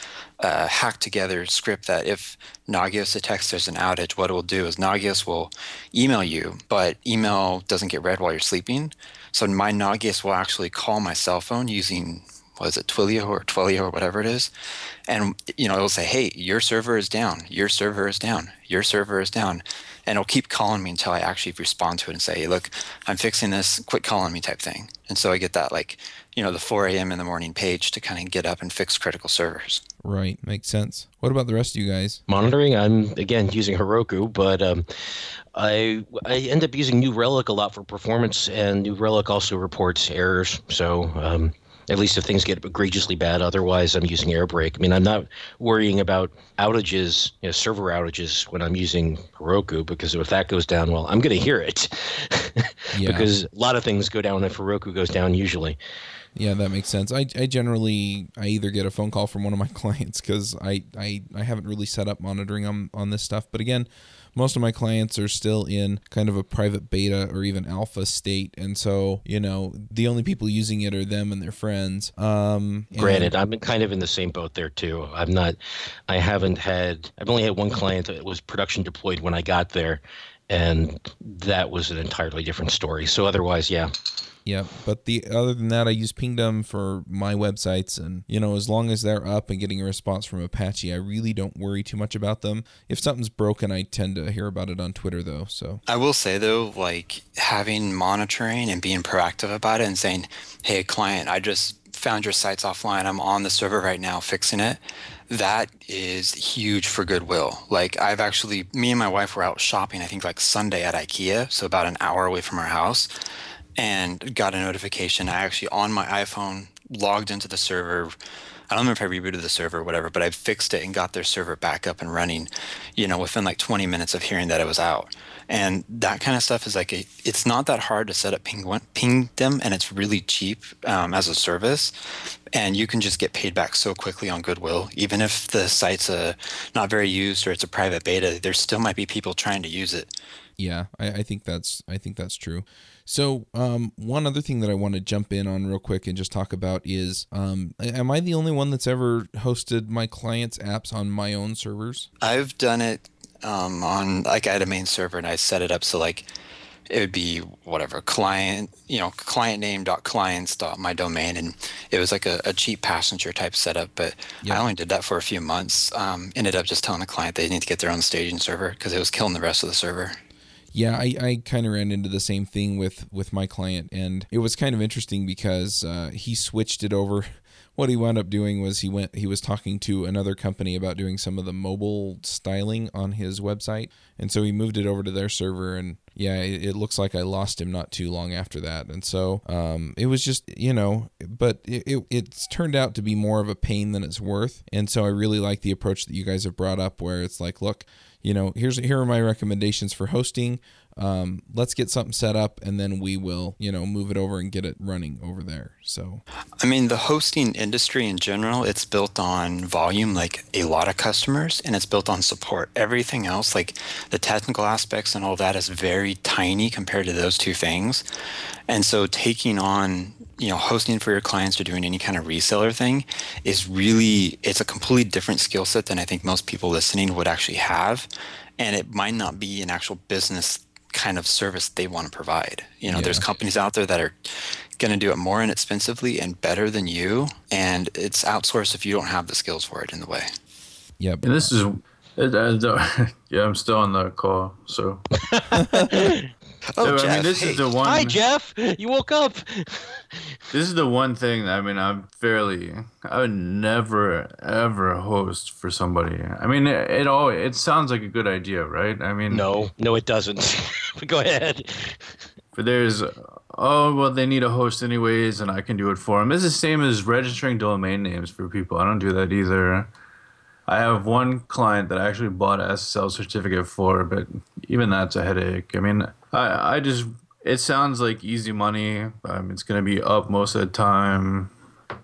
a hack together script that if Nagios detects there's an outage, what it will do is Nagios will email you, but email doesn't get read while you're sleeping. So my Nagios will actually call my cell phone using what is it, Twilio or Twilio or whatever it is, and you know it'll say, "Hey, your server is down. Your server is down. Your server is down," and it'll keep calling me until I actually respond to it and say, "Hey, look, I'm fixing this. Quit calling me," type thing. And so I get that like you know the 4 a.m. in the morning page to kind of get up and fix critical servers. Right, makes sense. What about the rest of you guys? Monitoring, I'm again using Heroku, but um, I I end up using New Relic a lot for performance, and New Relic also reports errors. So um, at least if things get egregiously bad, otherwise I'm using Airbrake. I mean, I'm not worrying about outages, you know, server outages when I'm using Heroku because if that goes down, well, I'm going to hear it Yeah. because a lot of things go down if Heroku goes down usually. Yeah, that makes sense. I, I generally I either get a phone call from one of my clients because I, I I haven't really set up monitoring on on this stuff. But again, most of my clients are still in kind of a private beta or even alpha state, and so you know the only people using it are them and their friends. Um, Granted, I'm kind of in the same boat there too. I'm not, I haven't had, I've only had one client that was production deployed when I got there, and that was an entirely different story. So otherwise, yeah, Yeah, but the other than that, I use Pingdom for my websites, and you know, as long as they're up and getting a response from Apache, I really don't worry too much about them. If something's broken, I tend to hear about it on Twitter, though. So I will say though, like having monitoring and being proactive about it and saying, "Hey, client, I just found your site's offline. I'm on the server right now fixing it." That is huge for goodwill. Like I've actually, me and my wife were out shopping. I think like Sunday at IKEA, so about an hour away from our house, and got a notification. I actually on my iPhone logged into the server. I don't remember if I rebooted the server or whatever, but I fixed it and got their server back up and running, you know, within like 20 minutes of hearing that it was out. And that kind of stuff is like, a, it's not that hard to set up Pingdom, and it's really cheap um, as a service. And you can just get paid back so quickly on Goodwill. Even if the site's a, not very used or it's a private beta, there still might be people trying to use it. yeah, I, I think that's I think that's true. So um, one other thing that I want to jump in on real quick and just talk about is, um, am I the only one that's ever hosted my clients' apps on my own servers? I've done it um, on like I had a main server and I set it up so like it would be whatever client you know client name dot clients dot my domain and it was like a, a cheap passenger type setup but. I only did that for a few months um, ended up just telling the client they need to get their own staging server because it was killing the rest of the server Yeah, I, I kind of ran into the same thing with with my client, and it was kind of interesting because uh, he switched it over. What he wound up doing was he went he was talking to another company about doing some of the mobile styling on his website, and so he moved it over to their server. And yeah, it, it looks like I lost him not too long after that. And so um, it was just you know, but it, it it's turned out to be more of a pain than it's worth. And so I really like the approach that you guys have brought up, where it's like, look, you know, here's here are my recommendations for hosting. Um, let's get something set up, and then we will, you know, move it over and get it running over there. So I mean, the hosting industry in general, it's built on volume, like a lot of customers, and it's built on support. Everything else, like the technical aspects and all that, is very tiny compared to those two things. And so, taking on, you know, hosting for your clients or doing any kind of reseller thing is really, it's a completely different skill set than I think most people listening would actually have. And it might not be an actual business kind of service they want to provide. You know, there's companies out there that are going to do it more inexpensively and better than you, and it's outsourced if you don't have the skills for it in the way. yep, And this is, uh, yeah, I'm still on the call. So Oh, So, I mean, this hey, is the one. Hi, Jeff. You woke up. This is the one thing that I mean, I'm fairly. I would never ever host for somebody. I mean, it, it all. It sounds like a good idea, right? I mean, No, no, it doesn't. Go ahead. But there's, oh well, they need a host anyways, and I can do it for them. It's the same as registering domain names for people. I don't do that either. I have one client that I actually bought a SSL certificate for, but even that's a headache. I mean, I I just it sounds like easy money. Um, it's gonna be up most of the time.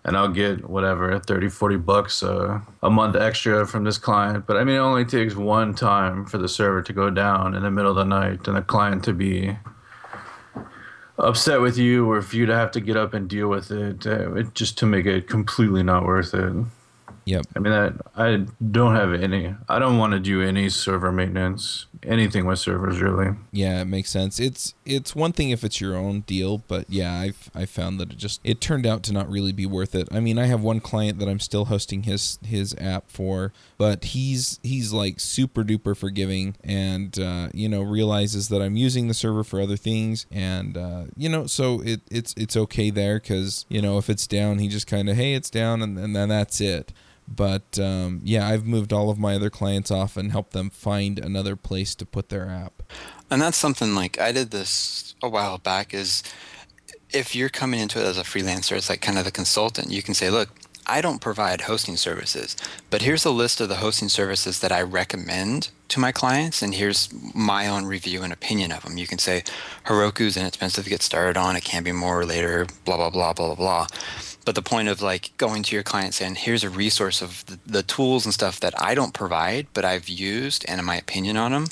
And I'll get whatever 30, 40 bucks uh, a month extra from this client. But I mean, it only takes one time for the server to go down in the middle of the night and the client to be upset with you or for you to have to get up and deal with it, uh, it just to make it completely not worth it. Yep. I mean, I, I don't have any. I don't want to do any server maintenance, anything with servers really. Yeah, it makes sense. It's it's one thing if it's your own deal, but yeah, I've I found that it just it turned out to not really be worth it. I mean, I have one client that I'm still hosting his his app for, but he's he's like super duper forgiving, and uh, you know realizes that I'm using the server for other things, and uh, you know so it it's it's okay there because you know if it's down, he just kind of hey it's down, and, and then that's it. But um, yeah, I've moved all of my other clients off and helped them find another place to put their app. And that's something like I did this a while back is if you're coming into it as a freelancer, it's like kind of the consultant, you can say, look, I don't provide hosting services, but here's a list of the hosting services that I recommend to my clients, and here's my own review and opinion of them. You can say Heroku's inexpensive to get started on, it can be more later, blah, blah, blah, blah, blah. But the point of like going to your client saying, here's a resource of the, the tools and stuff that I don't provide, but I've used and in my opinion on them,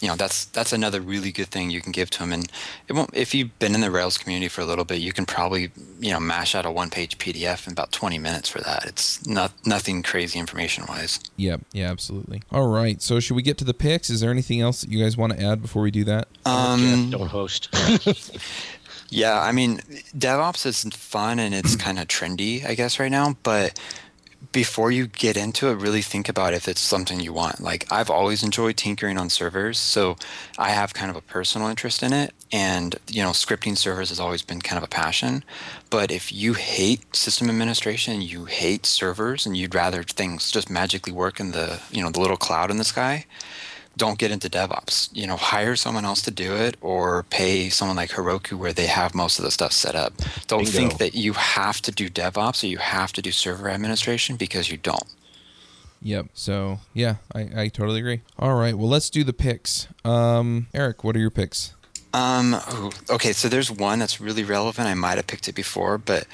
you know that's that's another really good thing you can give to them and it won't if you've been in the rails community for a little bit you can probably you know mash out a one page pdf in about 20 minutes for that it's not nothing crazy information wise Yep, yeah, absolutely. All right, so should we get to the picks? Is there anything else that you guys want to add before we do that? um Jeff, don't host. yeah i mean devops is fun and it's mm-hmm. kind of trendy i guess right now but before you get into it, really think about if it's something you want. Like I've always enjoyed tinkering on servers, so I have kind of a personal interest in it. And you know, scripting servers has always been kind of a passion. But if you hate system administration, you hate servers, and you'd rather things just magically work in the you know the little cloud in the sky, don't get into DevOps. You know, hire someone else to do it or pay someone like Heroku where they have most of the stuff set up. Don't Bingo. think that you have to do DevOps or you have to do server administration because you don't. Yep. So yeah, I, I totally agree. All right, well let's do the picks. Um, Eric, what are your picks? Um, okay, so there's one that's really relevant. I might have picked it before, but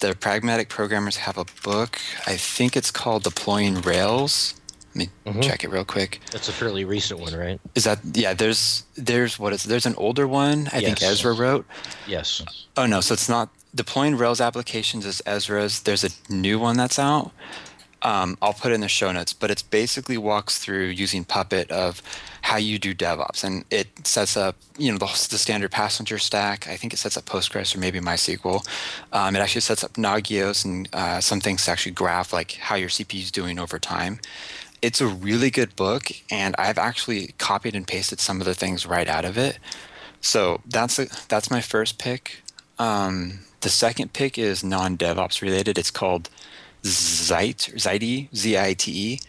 the pragmatic programmers have a book. I think it's called Deploying Rails. Let me check it real quick. That's a fairly recent one, right? Is that yeah? There's there's what is there's an older one I think Ezra wrote. Yes. Oh no, so it's not deploying Rails applications is Ezra's. There's a new one that's out. Um, I'll put it in the show notes, but it's basically walks through using Puppet of how you do DevOps, and it sets up you know the, the standard passenger stack. I think it sets up Postgres or maybe MySQL. Um, it actually sets up Nagios and uh, some things to actually graph like how your CPU is doing over time. It's a really good book, and I've actually copied and pasted some of the things right out of it. So that's a, that's my first pick. Um, the second pick is non-DevOps related. It's called Zite, Zite, Z-I-T-E.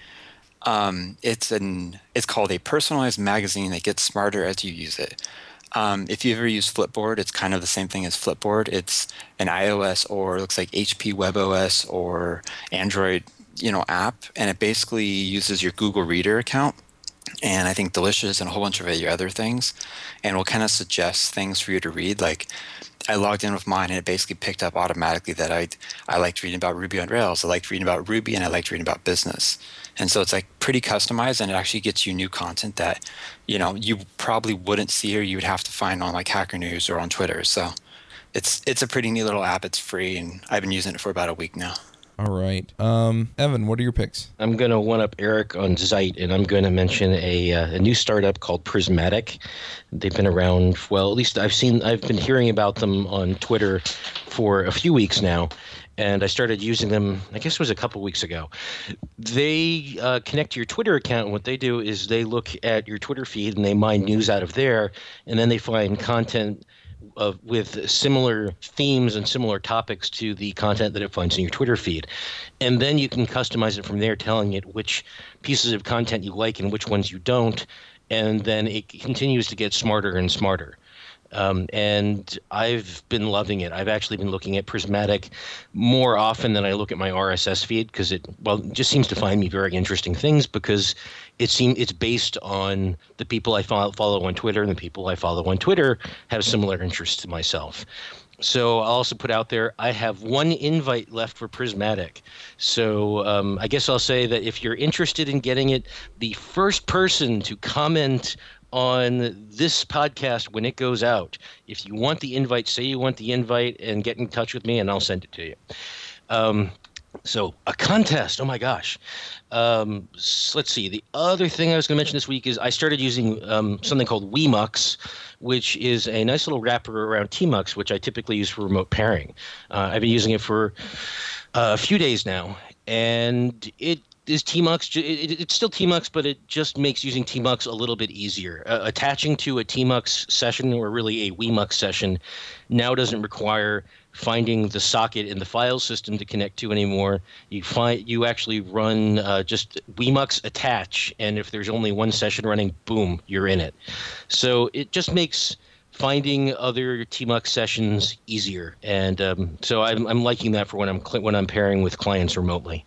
Um, it's an it's called a personalized magazine that gets smarter as you use it. Um, if you ever use Flipboard, it's kind of the same thing as Flipboard. It's an iOS or it looks like HP WebOS or Android, you know, app, and it basically uses your Google Reader account and I think Delicious and a whole bunch of other things, and will kind of suggest things for you to read. Like I logged in with mine, and it basically picked up automatically that I I liked reading about Ruby on Rails, I liked reading about Ruby, and I liked reading about business. And so it's like pretty customized, and it actually gets you new content that you know you probably wouldn't see or you would have to find on like Hacker News or on Twitter. So it's it's a pretty neat little app. It's free, and I've been using it for about a week now. All right, um, Evan, what are your picks? I'm going to one up Eric on Zite, and I'm going to mention a, uh, a new startup called Prismatic. They've been around, well, at least I've seen, I've been hearing about them on Twitter for a few weeks now. And I started using them, I guess it was a couple weeks ago. They uh, connect to your Twitter account. And what they do is they look at your Twitter feed and they mine news out of there. And then they find content with similar themes and similar topics to the content that it finds in your Twitter feed. And then you can customize it from there, telling it which pieces of content you like and which ones you don't. And then it continues to get smarter and smarter. Um, and I've been loving it. I've actually been looking at Prismatic more often than I look at my RSS feed because it well just seems to find me very interesting things because it seem it's based on the people I follow, follow on Twitter and the people I follow on Twitter have similar interests to myself. So I'll also put out there I have one invite left for Prismatic. So um, I guess I'll say that if you're interested in getting it, the first person to comment on this podcast when it goes out, if you want the invite, say you want the invite and get in touch with me and I'll send it to you. Um, So a contest. Oh my gosh. Um, s- let's see. The other thing I was going to mention this week is I started using um, something called WeMux, which is a nice little wrapper around Tmux, which I typically use for remote pairing. Uh, I've been using it for uh, a few days now, and it is Tmux. It, it's still Tmux, but it just makes using Tmux a little bit easier. Uh, attaching to a Tmux session or really a WeMux session now doesn't require finding the socket in the file system to connect to anymore. You find you actually run uh, just WeMux attach, and if there's only one session running, boom, you're in it. So it just makes finding other Tmux sessions easier, and um, so I'm, I'm liking that for when I'm cl- when I'm pairing with clients remotely.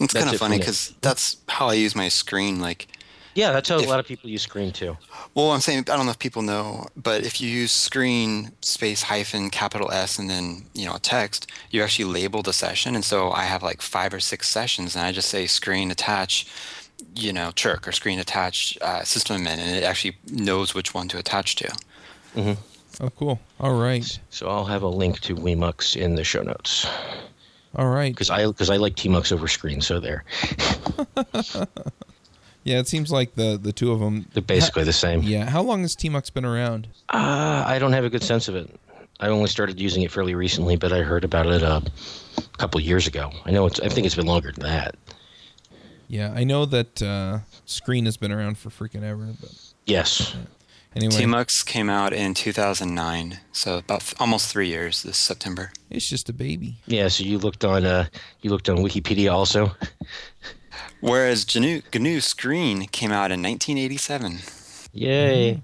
It's That's kind of funny because that's how I use my screen. Like, Yeah, that's how If- a lot of people use Screen too. well, I'm saying I don't know if people know, but if you use screen space hyphen capital S and then you know text, you actually label the session. And so I have like five or six sessions, and I just say screen attach, you know, chirk or screen attach uh, system admin, and it actually knows which one to attach to. Mm-hmm. Oh, cool. All right. So I'll have a link to WeMux in the show notes All right. because I because I like Tmux over Screen. So there, Yeah, it seems like the the two of them. they're basically the same. Yeah. How long has Tmux been around? Uh, I don't have a good sense of it. I only started using it fairly recently, but I heard about it uh, a couple years ago. I know it's. I think it's been longer than that. Yeah, I know that uh, Screen has been around for freaking ever, but Yes. anyway, Tmux came out in 2009, so about th- almost three years this September. it's just a baby. Yeah. So you looked on. Uh, you looked on Wikipedia also. Whereas GNU, GNU Screen came out in 1987. Yay.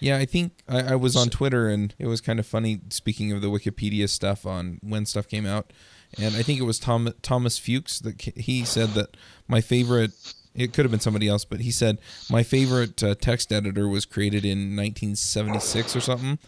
Yeah, I think I, I was on Twitter and it was kind of funny. Speaking of the Wikipedia stuff on when stuff came out, and I think it was Tom Thomas Fuchs that he said that my favorite. It could have been somebody else, but he said my favorite uh, text editor was created in 1976 or something,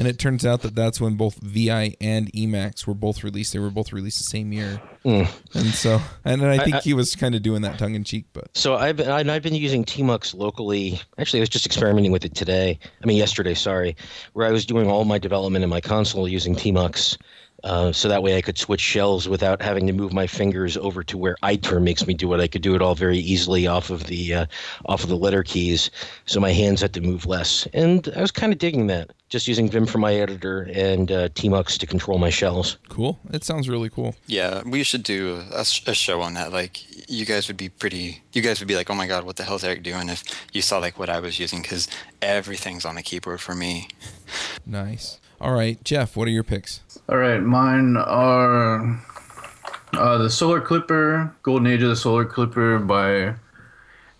and it turns out that that's when both VI and Emacs were both released. They were both released the same year, Mm. and so and I think I- he was kind of doing that tongue in cheek, but So I've been I- I've been using Tmux locally. Actually, I was just experimenting with it today. I mean, yesterday. Sorry, where I was doing all my development in my console using Tmux. Uh, so that way I could switch shells without having to move my fingers over to where iTerm makes me do it. I could do it all very easily off of the uh, off of the letter keys. So my hands had to move less, and I was kind of digging that. Just using Vim for my editor and uh, Tmux to control my shells. cool. It sounds really cool. Yeah, we should do a, a show on that. Like, you guys would be pretty. You guys would be like, "Oh my god, what the hell is Eric doing?" If you saw like what I was using, because everything's on the keyboard for me. Nice. All right, Jeff, what are your picks? All right, mine are uh, the Solar Clipper, Golden Age of the Solar Clipper by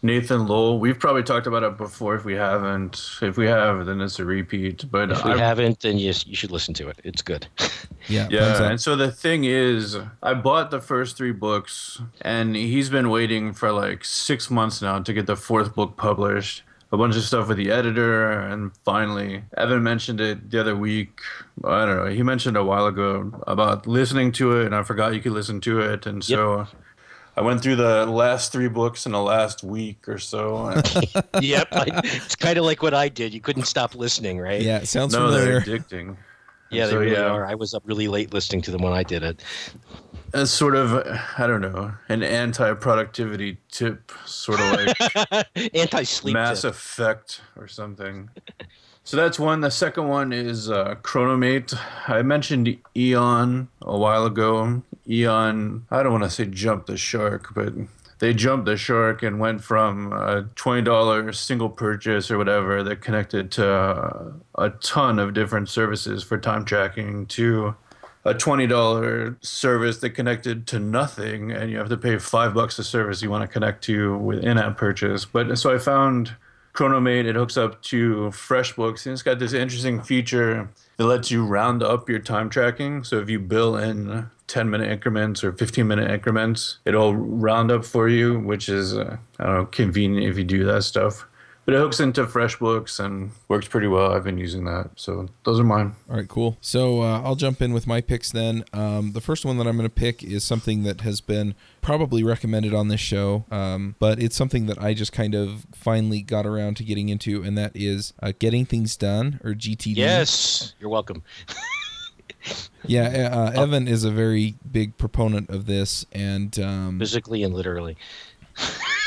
Nathan Lowell. We've probably talked about it before. If we haven't, if we have, then it's a repeat. But If we I- haven't, then yes, you should listen to it. It's good. Yeah, Yeah, up. and so the thing is, I bought the first three books, and he's been waiting for like six months now to get the fourth book published. A bunch of stuff with the editor, and finally, Evan mentioned it the other week. I don't know. He mentioned a while ago about listening to it, and I forgot you could listen to it, and so. I went through the last three books in the last week or so. and- yep. I, it's kind of like what I did. You couldn't stop listening, right? Yeah, it sounds no, they're addicting. Yeah, they So, really yeah. are. I was up really late listening to them when I did it. As sort of, I don't know, an anti-productivity tip, sort of like Anti-sleep. Mass tip. Effect or something. So that's one. The second one is uh, Chronomate. I mentioned Eon a while ago. Eon, I don't want to say jumped the shark, but they jumped the shark and went from a $20 single purchase or whatever that connected to uh, a ton of different services for time tracking to a $20 service that connected to nothing and you have to pay five bucks a service you want to connect to with in-app purchase. But so i found chronomate it hooks up to freshbooks and it's got this interesting feature that lets you round up your time tracking. So if you bill in 10 minute increments or 15 minute increments it'll round up for you which is uh, i don't know convenient if you do that stuff but it hooks into FreshBooks and works pretty well. I've been using that. So those are mine. All right, cool. So uh, I'll jump in with my picks then. Um, the first one that I'm going to pick is something that has been probably recommended on this show, um, but it's something that I just kind of finally got around to getting into, and that is uh, Getting Things Done or GTD. Yes, you're welcome. Yeah, uh, Evan is a very big proponent of this, and um, physically and literally.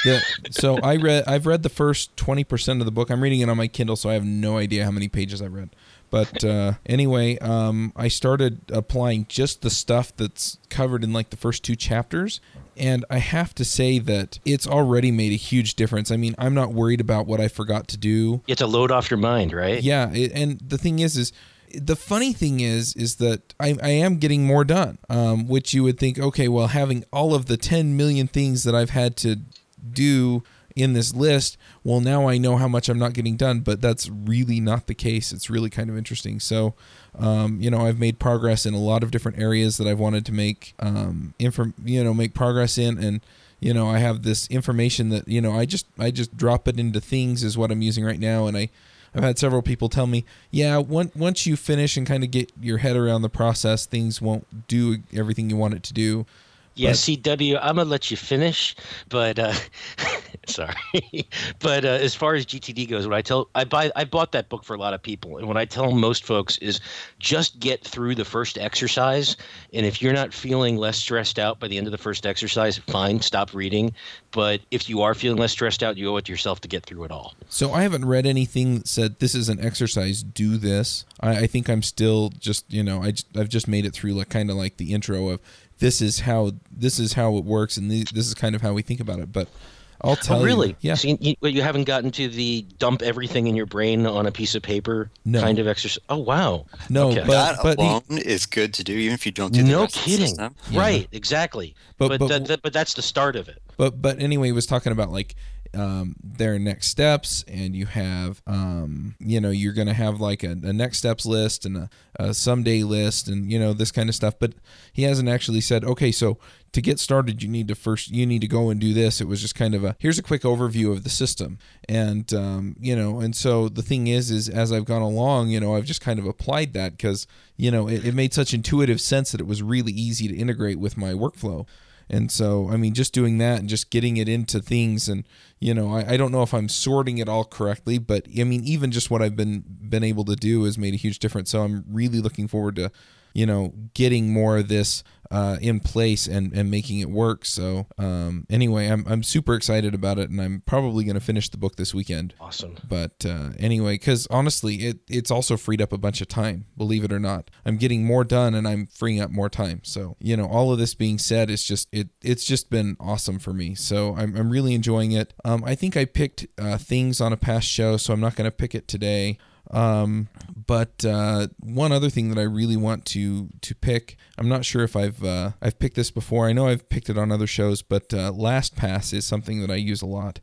The, so I read. I've read the first twenty percent of the book. I'm reading it on my Kindle, so I have no idea how many pages I read. But uh, anyway, um, I started applying just the stuff that's covered in like the first two chapters, and I have to say that it's already made a huge difference. I mean, I'm not worried about what I forgot to do. It's a load off your mind, right? Yeah, it, and the thing is, is the funny thing is is that I, I am getting more done um, which you would think okay well having all of the 10 million things that i've had to do in this list well now i know how much i'm not getting done but that's really not the case. It's really kind of interesting. So um, you know i've made progress in a lot of different areas that i've wanted to make um, inform you know make progress in. And you know i have this information that you know i just i just drop it into things is what i'm using right now. And i I've had several people tell me, yeah, once once you finish and kind of get your head around the process, things won't do everything you want it to do. Yeah, but, CW, I'm gonna let you finish, but uh, sorry, but uh, as far as GTD goes, what I tell I buy I bought that book for a lot of people, and what I tell most folks is just get through the first exercise, and if you're not feeling less stressed out by the end of the first exercise, fine, stop reading. But if you are feeling less stressed out, you owe it to yourself to get through it all. So I haven't read anything that said this is an exercise. Do this. I, I think I'm still just you know I I've just made it through like kind of like the intro of this is how this is how it works and this is kind of how we think about it but I'll oh, tell oh, really? you. Yeah. So you, you, haven't gotten to the dump everything in your brain on a piece of paper no. kind of exercise. Oh wow. No, okay. but, that but alone he, is good to do, even if you don't do. no kidding. Yeah. Right. Exactly. But but, but, that, that, but that's the start of it. But but anyway, he was talking about like um, their next steps, and you have, um, you know, you're going to have like a, a, next steps list and a, a someday list, and you know this kind of stuff. But he hasn't actually said, okay, so to get started, you need to first you need to go and do this. It was just kind of a here's a quick overview of the system, and um, you know, and so the thing is, is as I've gone along, you know, I've just kind of applied that because you know it, it made such intuitive sense that it was really easy to integrate with my workflow. And so, I mean, just doing that and just getting it into things, and you know, I, I don't know if I'm sorting it all correctly, but I mean, even just what I've been been able to do has made a huge difference. So I'm really looking forward to you know, getting more of this uh, in place and, and making it work. So um, anyway, I'm, I'm super excited about it, and I'm probably going to finish the book this weekend. Awesome. But uh, anyway, because honestly, it it's also freed up a bunch of time. Believe it or not, I'm getting more done, and I'm freeing up more time. So you know, all of this being said, it's just it it's just been awesome for me. So I'm I'm really enjoying it. Um, I think I picked uh, things on a past show, so I'm not going to pick it today. Um, but uh, one other thing that I really want to to pick, I'm not sure if I've uh, I've picked this before. I know I've picked it on other shows, but uh, LastPass is something that I use a lot.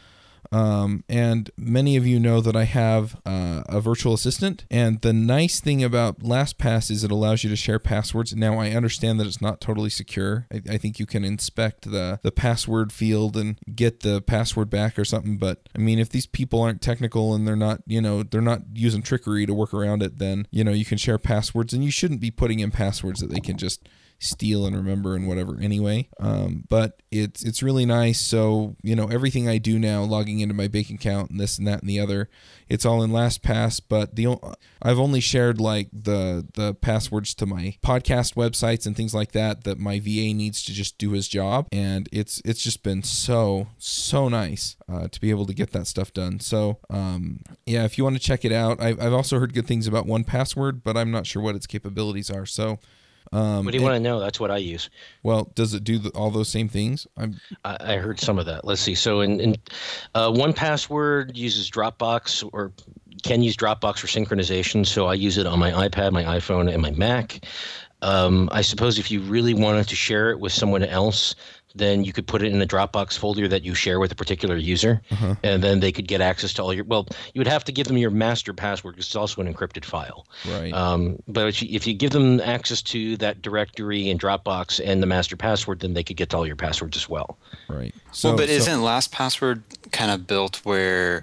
Um, and many of you know that I have uh, a virtual assistant. And the nice thing about LastPass is it allows you to share passwords. Now, I understand that it's not totally secure. I, I, think you can inspect the, the password field and get the password back or something. But I mean, if these people aren't technical and they're not, you know, they're not using trickery to work around it, then, you know, you can share passwords and you shouldn't be putting in passwords that they can just steal and remember and whatever anyway. Um, but it's it's really nice. So you know everything I do now, logging into my bank account and this and that and the other, it's all in LastPass. But the I've only shared like the the passwords to my podcast websites and things like that that my VA needs to just do his job, and it's it's just been so so nice uh, to be able to get that stuff done. So um, yeah, if you want to check it out, I've, I've also heard good things about 1Password, but I'm not sure what its capabilities are. So um, what do you want to know? That's what I use. Well, does it do the, all those same things? I'm... I, I heard some of that. Let's see. So, in, in uh, 1Password uses Dropbox or can use Dropbox for synchronization. So I use it on my iPad, my iPhone, and my Mac. Um, I suppose if you really wanted to share it with someone else, then you could put it in a Dropbox folder that you share with a particular user, uh-huh. and then they could get access to all your. Well, you would have to give them your master password because it's also an encrypted file. Right. Um, but if you, if you give them access to that directory in Dropbox and the master password, then they could get to all your passwords as well. Right. So, well, but so, isn't LastPassword kind of built where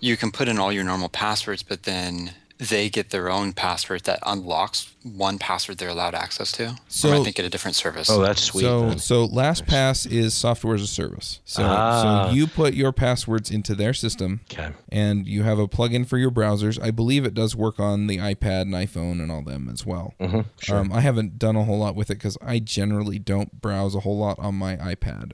you can put in all your normal passwords, but then they get their own password that unlocks one password they're allowed access to. So- or am I thinking a different service? Oh, that's sweet. So then. so LastPass is software as a service. So Ah. so you put your passwords into their system okay. and you have a plugin for your browsers. I believe it does work on the iPad and iPhone and all them as well. hmm Sure. Um, I haven't done a whole lot with it because I generally don't browse a whole lot on my iPad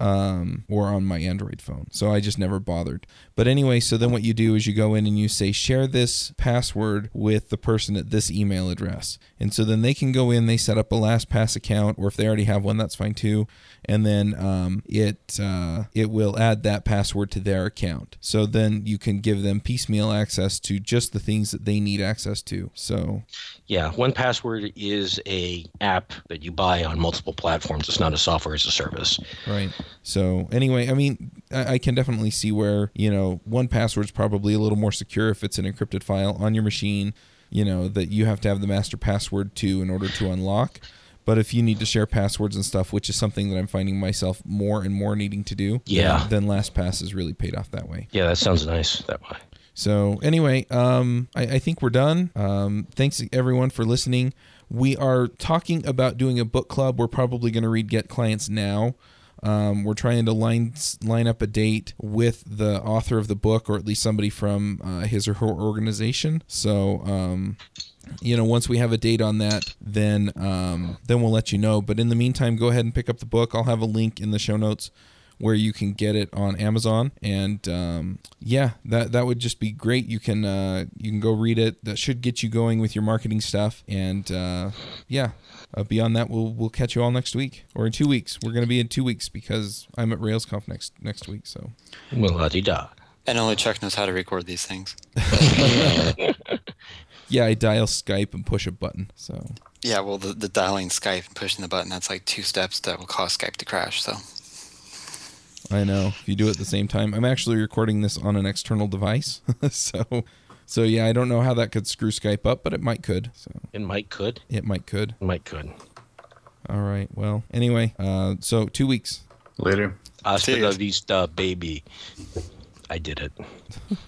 um, or on my Android phone. So I just never bothered. But anyway, so then what you do is you go in and you say, share this password with the person at this email address. And so then they can go in, they set up a LastPass account, or if they already have one, that's fine too. And then um, it uh, it will add that password to their account. So then you can give them piecemeal access to just the things that they need access to. So Yeah, one password is a app that you buy on multiple platforms. It's not a software as a service. Right. So anyway, I mean, I, I can definitely see where you know one password's probably a little more secure if it's an encrypted file on your machine. You know that you have to have the master password to in order to unlock. But if you need to share passwords and stuff, which is something that I'm finding myself more and more needing to do, Yeah. then, then LastPass is really paid off that way. Yeah, that sounds nice that way. So anyway, um, I, I think we're done. Um, thanks everyone for listening. We are talking about doing a book club. We're probably going to read Get Clients Now. Um, we're trying to line line up a date with the author of the book, or at least somebody from uh, his or her organization. So, um, you know, once we have a date on that, then um, then we'll let you know. But in the meantime, go ahead and pick up the book. I'll have a link in the show notes where you can get it on Amazon. And um, yeah, that that would just be great. You can uh, you can go read it. That should get you going with your marketing stuff. And uh, yeah, uh, beyond that, we'll we'll catch you all next week or in two weeks. We're gonna be in two weeks because I'm at RailsConf next next week. So Well, la da. and only Chuck knows how to record these things. yeah, I dial Skype and push a button. So Yeah, well, the, the dialing Skype and pushing the button, that's like two steps that will cause Skype to crash. So, I know if you do it at the same time. I'm actually recording this on an external device. so so yeah, I don't know how that could screw Skype up, but it might could. So It might could. it might could. It might could. All right. Well, anyway, uh, so two weeks. Later. Hasta See ya. la vista, baby. I did it.